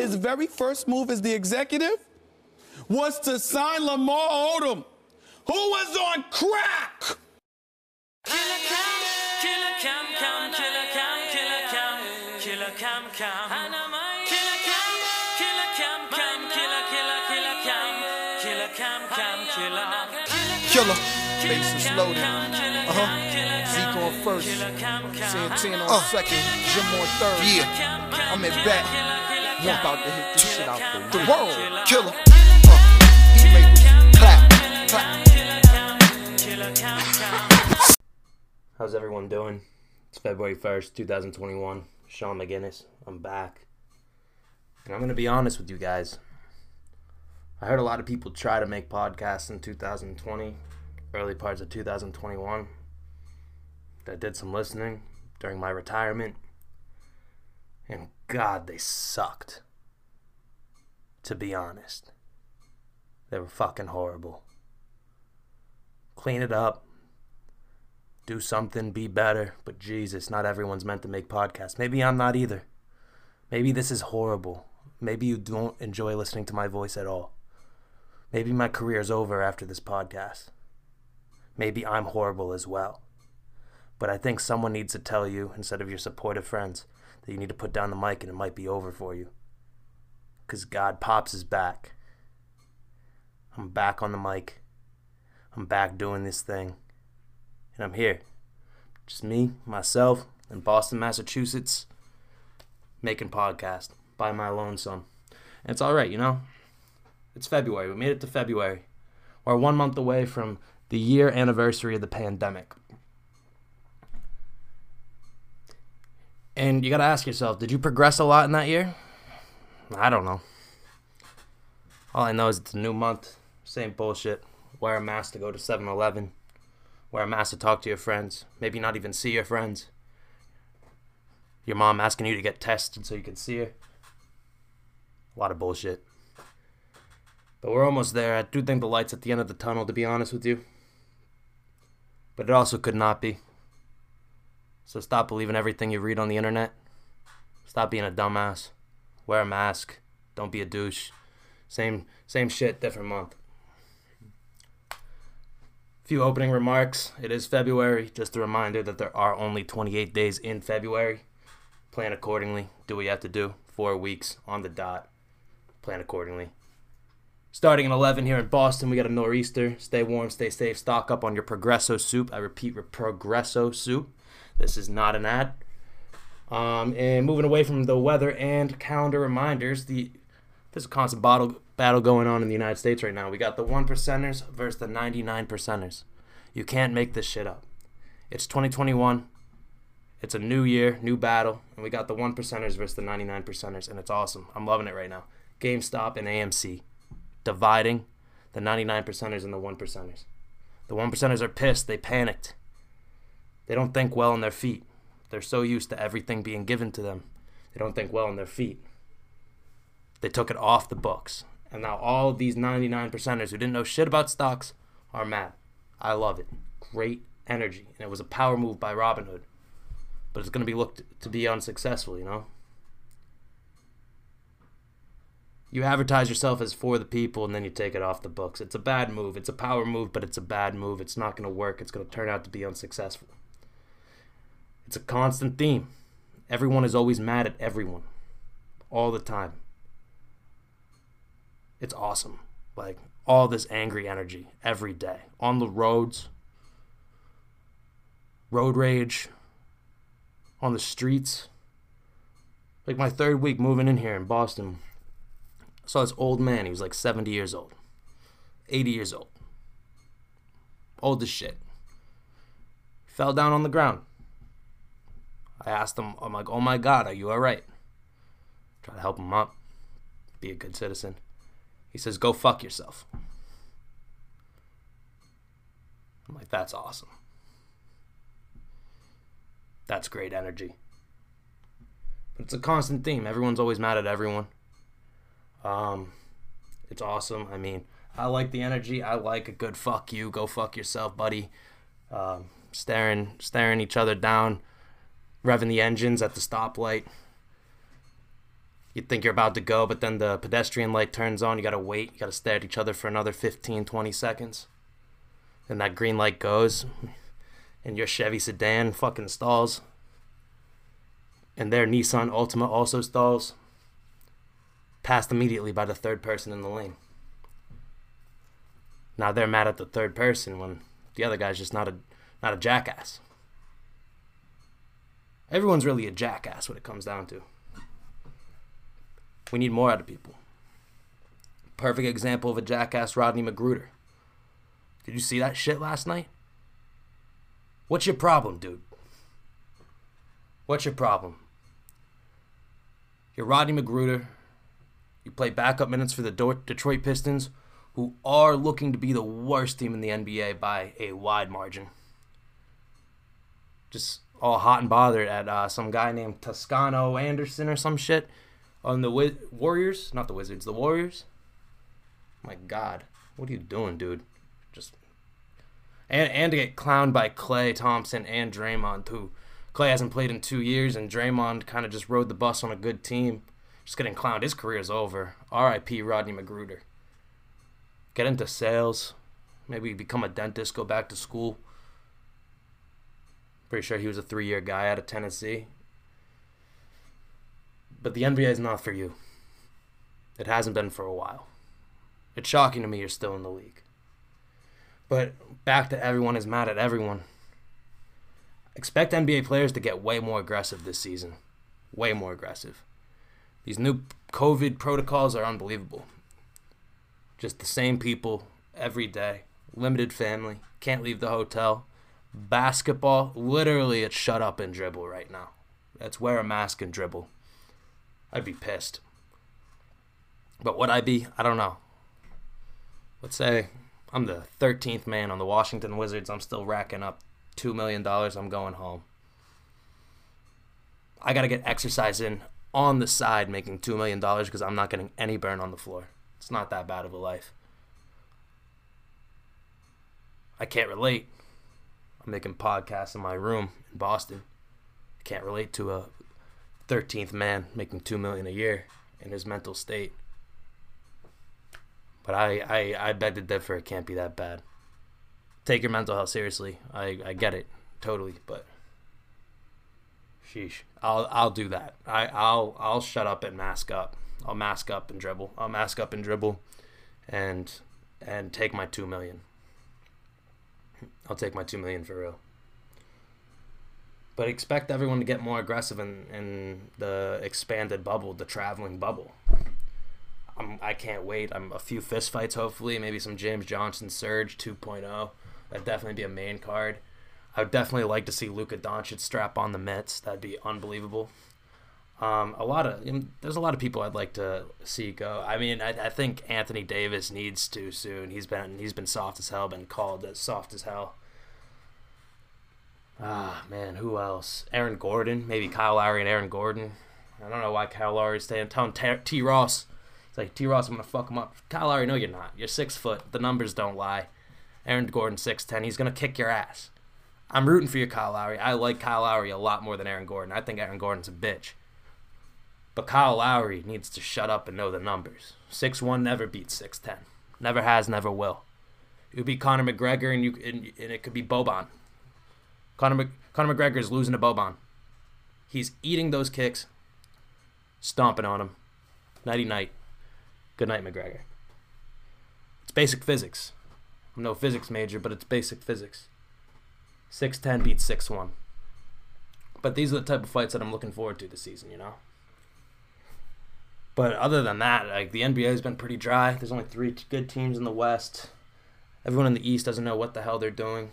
his very first move as the executive was to sign Lamar Odom, who was on crack. Killer Cam, Killer Cam, Cam, Killer Cam, Killer Cam, Killer Cam, Cam. Killer Cam, Killer Cam, Cam, Killer, Killer, Killer Cam, Killer Cam, Cam, Killer. Killer. Bass is loaded. Uh-huh. Zeke on first. Santana on second. Jim on third. Yeah. I'm at bat. I'm about to hit this shit out the world. Killer. How's everyone doing? It's February 1st, 2021. Sean McGinnis. I'm back. And I'm going to be honest with you guys. I heard a lot of people try to make podcasts in 2020, early parts of 2021. I did some listening during my retirement. And God, they sucked. To be honest, they were fucking horrible. Clean it up, do something, be better. But Jesus, not everyone's meant to make podcasts. Maybe I'm not either. Maybe this is horrible. Maybe you don't enjoy listening to my voice at all. Maybe my career's over after this podcast. Maybe I'm horrible as well. But I think someone needs to tell you, instead of your supportive friends, that you need to put down the mic and it might be over for you. Because God Pops is back. I'm back on the mic. I'm back doing this thing and I'm here. Just me, myself, in Boston, Massachusetts, making podcast by my lonesome. And it's all right, you know. It's February. We made it to February. We're one month away from the year anniversary of the pandemic. And you got to ask yourself, did you progress a lot in that year? I don't know. All I know is it's a new month. Same bullshit. Wear a mask to go to 7 Eleven wear a mask to talk to your friends, maybe not even see your friends. Your mom asking you to get tested so you can see her. A lot of bullshit. But we're almost there. I do think the light's at the end of the tunnel, to be honest with you. But it also could not be. So stop believing everything you read on the internet. Stop being a dumbass. Wear a mask. Don't be a douche. Same same shit, different month few opening remarks. It is February. Just a reminder that there are only 28 days in February. Plan accordingly. Do what you have to do. Four weeks on the dot. Plan accordingly. Starting at 11 here in Boston, we got a nor'easter. Stay warm, stay safe. Stock up on your Progresso soup. I repeat, Progresso soup. This is not an ad. Um, and moving away from the weather and calendar reminders, the there's a constant battle battle going on in the United States right now. We got the one percenters versus the 99 percenters. You can't make this shit up. It's 2021. It's a new year, new battle, and we got the one percenters versus the 99 percenters, and it's awesome. I'm loving it right now. GameStop and AMC dividing the 99 percenters and the one percenters. The one percenters are pissed. They panicked. They don't think well on their feet. They're so used to everything being given to them. They don't think well on their feet. They took it off the books. And now all these 99 percenters who didn't know shit about stocks are mad. I love it. Great energy. And it was a power move by Robinhood. But it's going to be looked to be unsuccessful, you know? You advertise yourself as for the people and then you take it off the books. It's a bad move. It's a power move, but it's a bad move. It's not going to work. It's going to turn out to be unsuccessful. It's a constant theme. Everyone is always mad at everyone all the time it's awesome. Like all this angry energy every day on the roads, road rage, on the streets. Like my third week moving in here in Boston, I saw this old man. He was like 70 years old, 80 years old, old as shit. Fell down on the ground. I asked him, I'm like, oh my God, are you all right? Try to help him up, be a good citizen. He says, Go fuck yourself. I'm like, That's awesome. That's great energy. But it's a constant theme. Everyone's always mad at everyone. Um, it's awesome. I mean, I like the energy. I like a good fuck you, go fuck yourself, buddy. Um, staring, staring each other down, revving the engines at the stoplight. You think you're about to go, but then the pedestrian light turns on. You got to wait. You got to stare at each other for another 15, 20 seconds. And that green light goes, and your Chevy sedan fucking stalls. And their Nissan Altima also stalls. Passed immediately by the third person in the lane. Now they're mad at the third person when the other guy's just not a not a jackass. Everyone's really a jackass when it comes down to. We need more out of people. Perfect example of a jackass Rodney McGruder. Did you see that shit last night? What's your problem, dude? What's your problem? You're Rodney McGruder. You play backup minutes for the Detroit Pistons, who are looking to be the worst team in the NBA by a wide margin. Just all hot and bothered at uh, some guy named Toscano Anderson or some shit on the Warriors, not the Wizards, the Warriors. My God, what are you doing, dude? Just and and to get clowned by Klay Thompson and Draymond, who Klay hasn't played in two years, and Draymond kind of just rode the bus on a good team. Just getting clowned. His career is over. R.I.P. Rodney McGruder. Get into sales, maybe become a dentist, go back to school. Pretty sure he was a three-year guy out of Tennessee. But the NBA is not for you. It hasn't been for a while. It's shocking to me you're still in the league. But back to everyone is mad at everyone. Expect NBA players to get way more aggressive this season. Way more aggressive. These new COVID protocols are unbelievable. Just the same people every day. Limited family. Can't leave the hotel. Basketball, literally, it's shut up and dribble right now. That's wear a mask and dribble. I'd be pissed. But would I be? I don't know. Let's say I'm the 13th man on the Washington Wizards. I'm still racking up $2 million. I'm going home. I got to get exercise in on the side making $2 million because I'm not getting any burn on the floor. It's not that bad of a life. I can't relate. I'm making podcasts in my room in Boston. I can't relate to a 13th man making two million a year in his mental state. But I, I, I beg to differ. It can't be that bad. Take your mental health seriously. I, I get it totally, but sheesh, I'll I'll do that. I I'll I'll shut up and mask up. I'll mask up and dribble. I'll mask up and dribble, and and take my two million. I'll take my two million for real but expect everyone to get more aggressive in, in the expanded bubble, the traveling bubble. I'm, I can't wait. I'm a few fist fights, hopefully, maybe some James Johnson Surge 2.0. That'd definitely be a main card. I would definitely like to see Luka Doncic strap on the mitts. That'd be unbelievable. Um, a lot of there's a lot of people I'd like to see go. I mean, I, I think Anthony Davis needs to soon. He's been he's been soft as hell, been called as soft as hell. Ah, man, who else? Aaron Gordon, maybe Kyle Lowry and Aaron Gordon. I don't know why Kyle Lowry's staying. Telling T-. Ross, it's like T. Ross, I'm gonna fuck him up. Kyle Lowry, no, you're not. You're six foot. The numbers don't lie. Aaron Gordon, six ten. He's gonna kick your ass. I'm rooting for you, Kyle Lowry. I like Kyle Lowry a lot more than Aaron Gordon. I think Aaron Gordon's a bitch. But Kyle Lowry needs to shut up and know the numbers. Six one never beats six ten. Never has, never will. You be Conor McGregor, and you and, and it could be Boban. Conor, Conor McGregor is losing to Boban. He's eating those kicks, stomping on him. Nighty night. Good night, McGregor. It's basic physics. I'm no physics major, but it's basic physics. 6'10 beats 6'1. But these are the type of fights that I'm looking forward to this season, you know? But other than that, like the NBA has been pretty dry. There's only three good teams in the West. Everyone in the East doesn't know what the hell they're doing.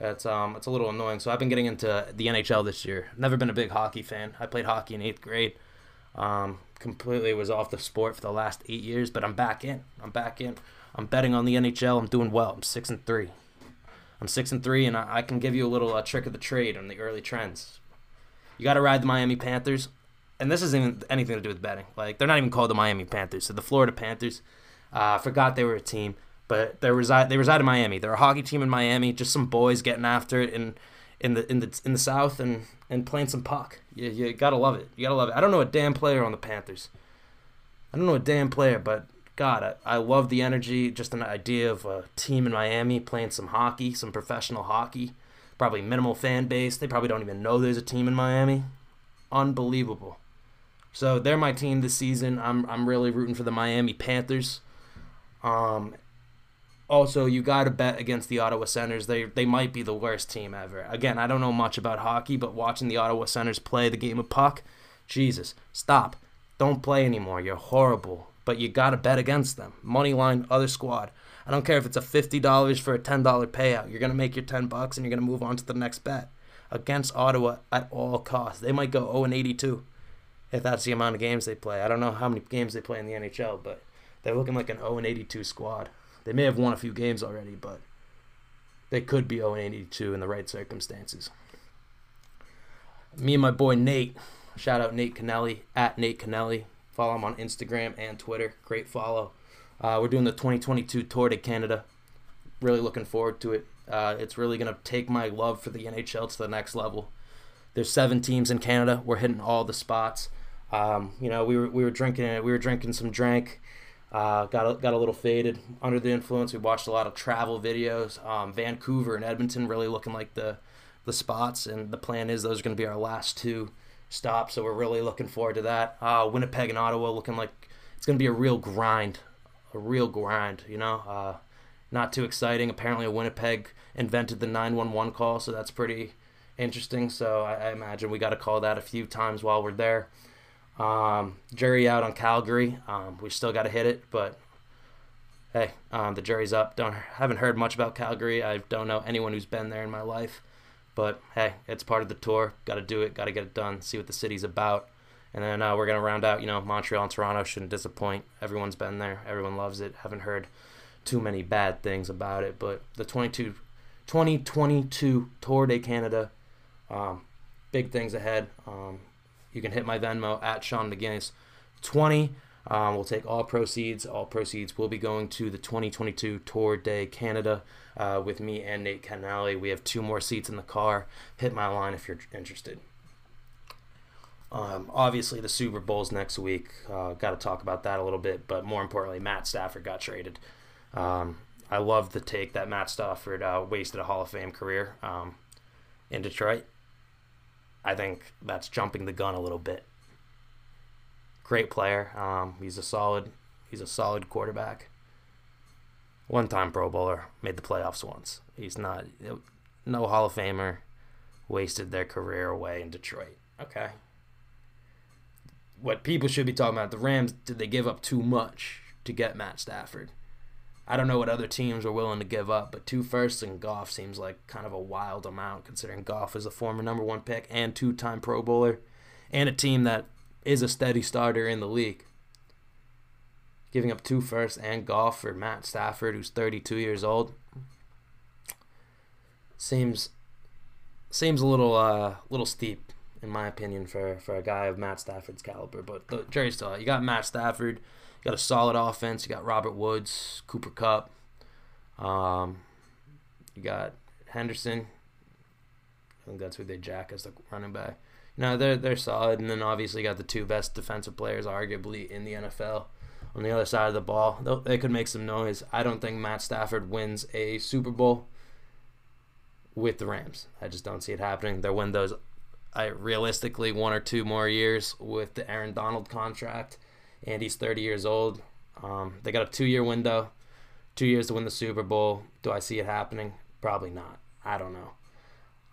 It's um it's a little annoying. So I've been getting into the NHL this year. Never been a big hockey fan. I played hockey in eighth grade. Um, completely was off the sport for the last eight years, but I'm back in. I'm back in. I'm betting on the NHL. I'm doing well. I'm six and three. I'm six and three, and I, I can give you a little uh, trick of the trade on the early trends. You got to ride the Miami Panthers, and this isn't even anything to do with betting. Like they're not even called the Miami Panthers. So the Florida Panthers. Uh, I forgot they were a team but they reside they reside in Miami. They're a hockey team in Miami. Just some boys getting after it in in the in the in the South and and playing some puck. You you gotta love it. You gotta love it. I don't know a damn player on the Panthers. I don't know a damn player, but God, I, I love the energy. Just an idea of a team in Miami playing some hockey, some professional hockey. Probably minimal fan base. They probably don't even know there's a team in Miami. Unbelievable. So they're my team this season. I'm I'm really rooting for the Miami Panthers. Um, also, you got to bet against the Ottawa Senators. They they might be the worst team ever. Again, I don't know much about hockey, but watching the Ottawa Senators play the game of puck, Jesus, stop. Don't play anymore. You're horrible. But you got to bet against them. Money line, other squad. I don't care if it's a $50 for a $10 payout. You're going to make your 10 bucks and you're going to move on to the next bet. Against Ottawa at all costs. They might go 0 and 82 if that's the amount of games they play. I don't know how many games they play in the NHL, but they're looking like an 0 and 82 squad. They may have won a few games already, but they could be 0 82 in the right circumstances. Me and my boy Nate, shout out Nate Kennelly at Nate Kennelly. Follow him on Instagram and Twitter. Great follow. Uh, we're doing the 2022 Tour de Canada. Really looking forward to it. Uh, it's really going to take my love for the NHL to the next level. There's seven teams in Canada. We're hitting all the spots. Um, you know, we were we were drinking it. We were drinking some drink. Uh, got a, got a little faded under the influence. We watched a lot of travel videos. Um, Vancouver and Edmonton really looking like the the spots, and the plan is those are going to be our last two stops. So we're really looking forward to that. Uh, Winnipeg and Ottawa looking like it's going to be a real grind, a real grind. You know, uh, not too exciting. Apparently, Winnipeg invented the 911 call, so that's pretty interesting. So I, I imagine we got to call that a few times while we're there. Um, jury out on Calgary. Um, we still got to hit it, but hey, um, the jury's up. Don't haven't heard much about Calgary. I don't know anyone who's been there in my life, but hey, it's part of the tour. Got to do it. Got to get it done. See what the city's about, and then uh, we're gonna round out. You know, Montreal and Toronto shouldn't disappoint. Everyone's been there. Everyone loves it. Haven't heard too many bad things about it, but the 22, 2022 Tour de Canada, um, big things ahead. Um, you can hit my Venmo at Sean McGinnis 20. Um, we'll take all proceeds. All proceeds will be going to the 2022 Tour de Canada uh, with me and Nate Canale. We have two more seats in the car. Hit my line if you're interested. Um, obviously, the Super Bowl's next week. Uh, Got to talk about that a little bit, but more importantly, Matt Stafford got traded. Um, I love the take that Matt Stafford uh, wasted a Hall of Fame career um, in Detroit. I think that's jumping the gun a little bit. Great player. Um, he's a solid. He's a solid quarterback. One-time Pro Bowler, made the playoffs once. He's not no Hall of Famer. Wasted their career away in Detroit. Okay. What people should be talking about the Rams? Did they give up too much to get Matt Stafford? I don't know what other teams are willing to give up, but two firsts in Goff seems like kind of a wild amount considering Goff is a former number one pick and two time Pro Bowler and a team that is a steady starter in the league. Giving up two firsts and Goff for Matt Stafford, who's 32 years old, seems seems a little uh little steep in my opinion for for a guy of Matt Stafford's caliber. But the jury's still out. You got Matt Stafford got a solid offense. You got Robert Woods, Cooper Kupp. Um, you got Henderson. I think that's who they jack as the running back. You know, they're they're solid, and then obviously got the two best defensive players, arguably in the NFL, on the other side of the ball. They could make some noise. I don't think Matt Stafford wins a Super Bowl with the Rams. I just don't see it happening. They'll win those. I realistically one or two more years with the Aaron Donald contract and he's 30 years old. Um, they got a two-year window, two years to win the Super Bowl. Do I see it happening? Probably not. I don't know.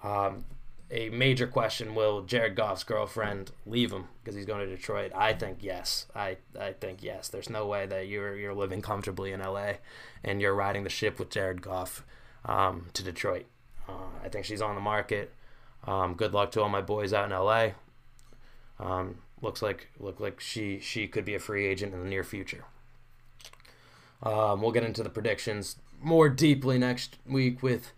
Um, a major question: Will Jared Goff's girlfriend leave him because he's going to Detroit? I think yes. I I think yes. There's no way that you're you're living comfortably in LA and you're riding the ship with Jared Goff um, to Detroit. Uh, I think she's on the market. Um, good luck to all my boys out in LA. Um, looks like look like she she could be a free agent in the near future. Um, we'll get into the predictions more deeply next week with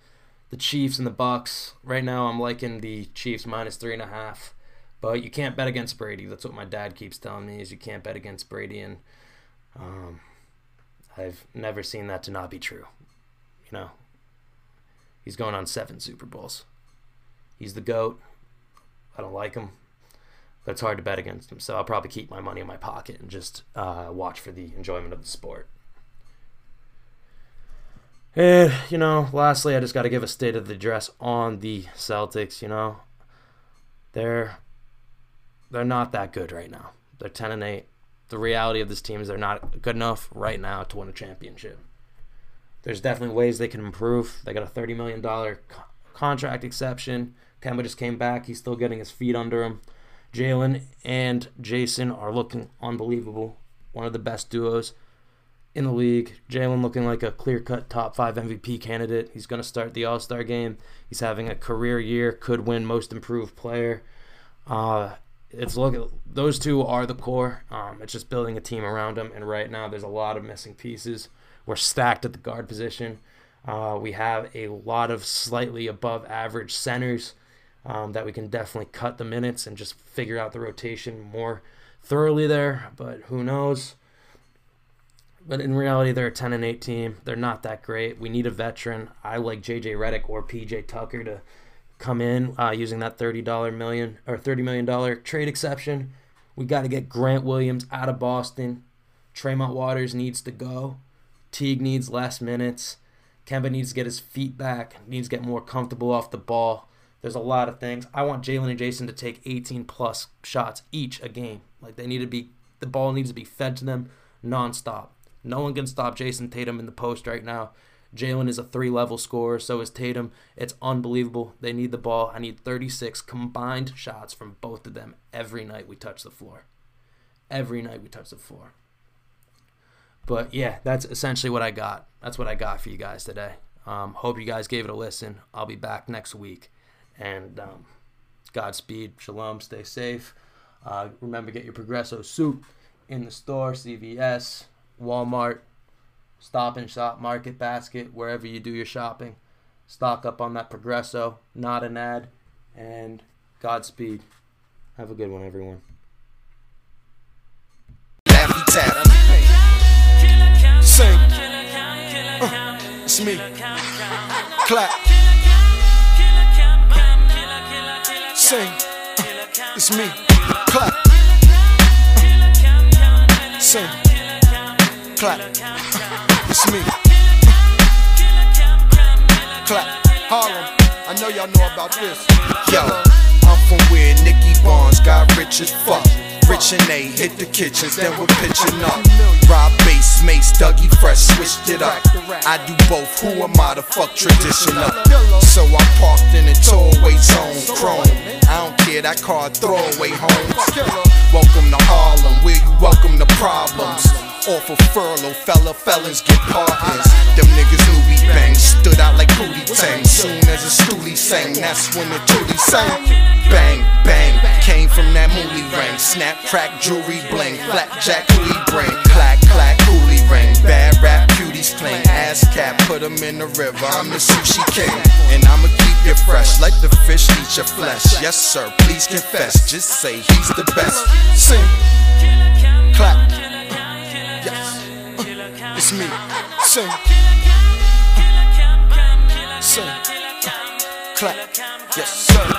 the Chiefs and the Bucks. Right now, I'm liking the Chiefs minus three and a half, but you can't bet against Brady. That's what my dad keeps telling me is you can't bet against Brady, and um, I've never seen that to not be true. You know, he's going on seven Super Bowls. He's the GOAT. I don't like him. But it's hard to bet against him. So I'll probably keep my money in my pocket and just uh, watch for the enjoyment of the sport. And, you know, lastly, I just got to give a state of the address on the Celtics. You know, they're they're not that good right now. They're ten and eight. The reality of this team is they're not good enough right now to win a championship. There's definitely ways they can improve. They got a thirty million dollar co- contract exception. Kemba just came back. He's still getting his feet under him. Jalen and Jayson are looking unbelievable. One of the best duos in the league. Jalen looking like a clear cut top five MVP candidate. He's going to start the All Star game. He's having a career year, could win Most Improved Player. Uh, it's look those two are the core. Um, it's just building a team around them. And right now, there's a lot of missing pieces. We're stacked at the guard position. Uh, we have a lot of slightly above average centers um, that we can definitely cut the minutes and just figure out the rotation more thoroughly there. But who knows? But in reality, they're a 10 and 8 team. They're not that great. We need a veteran. I like JJ Redick or PJ Tucker to come in uh, using that $30 million or $30 million trade exception. We got to get Grant Williams out of Boston. Tremont Waters needs to go. Teague needs less minutes. Kemba needs to get his feet back, needs to get more comfortable off the ball. There's a lot of things. I want Jalen and Jayson to take 18 plus shots each a game. Like they need to be, the ball needs to be fed to them nonstop. No one can stop Jayson Tatum in the post right now. Jalen is a three level scorer, so is Tatum. It's unbelievable. They need the ball. I need 36 combined shots from both of them every night we touch the floor. Every night we touch the floor. But yeah, that's essentially what I got. That's what I got for you guys today. Um, hope you guys gave it a listen. I'll be back next week. And um, Godspeed. Shalom. Stay safe. Uh, remember, get your Progresso soup in the store, CVS, Walmart, Stop and Shop, Market Basket, wherever you do your shopping. Stock up on that Progresso. Not an ad. And Godspeed. Have a good one, everyone. Laffy. Sing. Uh, it's me. Clap. Sing. Uh, it's me. Clap. Sing. Clap. It's me. Clap. Harlem. I know y'all know about this. Yo, I'm from where Nicky Barnes got rich as fuck. Rich and A hit the kitchens, then we're pitching up. Rob Base, Mace, Dougie Fresh, switched it up. I do both, who am I to fuck tradition up? So I parked in a throwaway zone, chrome. I don't care, that car throwaway home. Welcome to Harlem, where you welcome the problems. Off a furlough, fella felons get pardons. Them niggas knew we bang, stood out like booty Tang. Soon as a stoolie sang, that's when the tootie sang. Bang, bang, came from that ring. Snap, crack, jewelry bling, blackjack, coolie brain. Clack, clack, coolie ring. Bad rap, cuties playing. Ass cap, put 'em in the river. I'm the sushi king, and I'ma keep you fresh. Like the fish eat your flesh. Yes, sir, please confess. Just say he's the best. Sing, clap. Yes, uh, it's me. Sing, sing, clap. Yes, sir.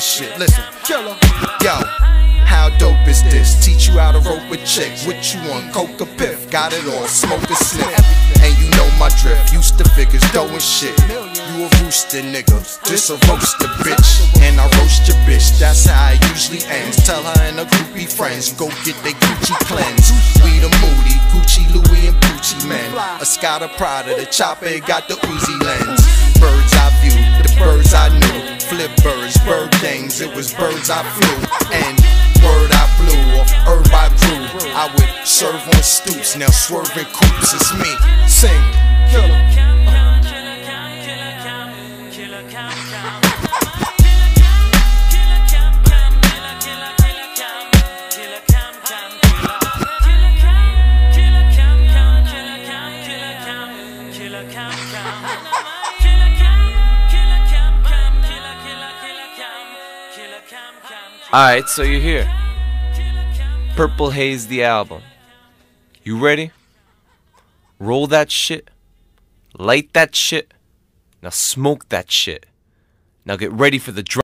This shit. Listen, killer. Yo, how dope is this? Teach you how to rope a chick. What you want? Coke or piff? Got it all. Smoke a sniff. And you know my drift. Used to figures and shit. You a rooster nigga. This a roaster bitch. And I roast your bitch. That's how it usually ends. Tell her and her groupie friends. Go get they Gucci cleanse. We the moody. Gucci, Louis, and Gucci men. A Scotta Prada. The chopper got the Uzi lens. Birds I view. The birds I knew. Flip birds, bird things. It was birds I flew. And word I blew off herb I grew. I would serve on stoops, now swerving coops. It's me. Sing, Alright, so you're here. Purple Haze the album. You ready? Roll that shit. Light that shit. Now smoke that shit. Now get ready for the drop.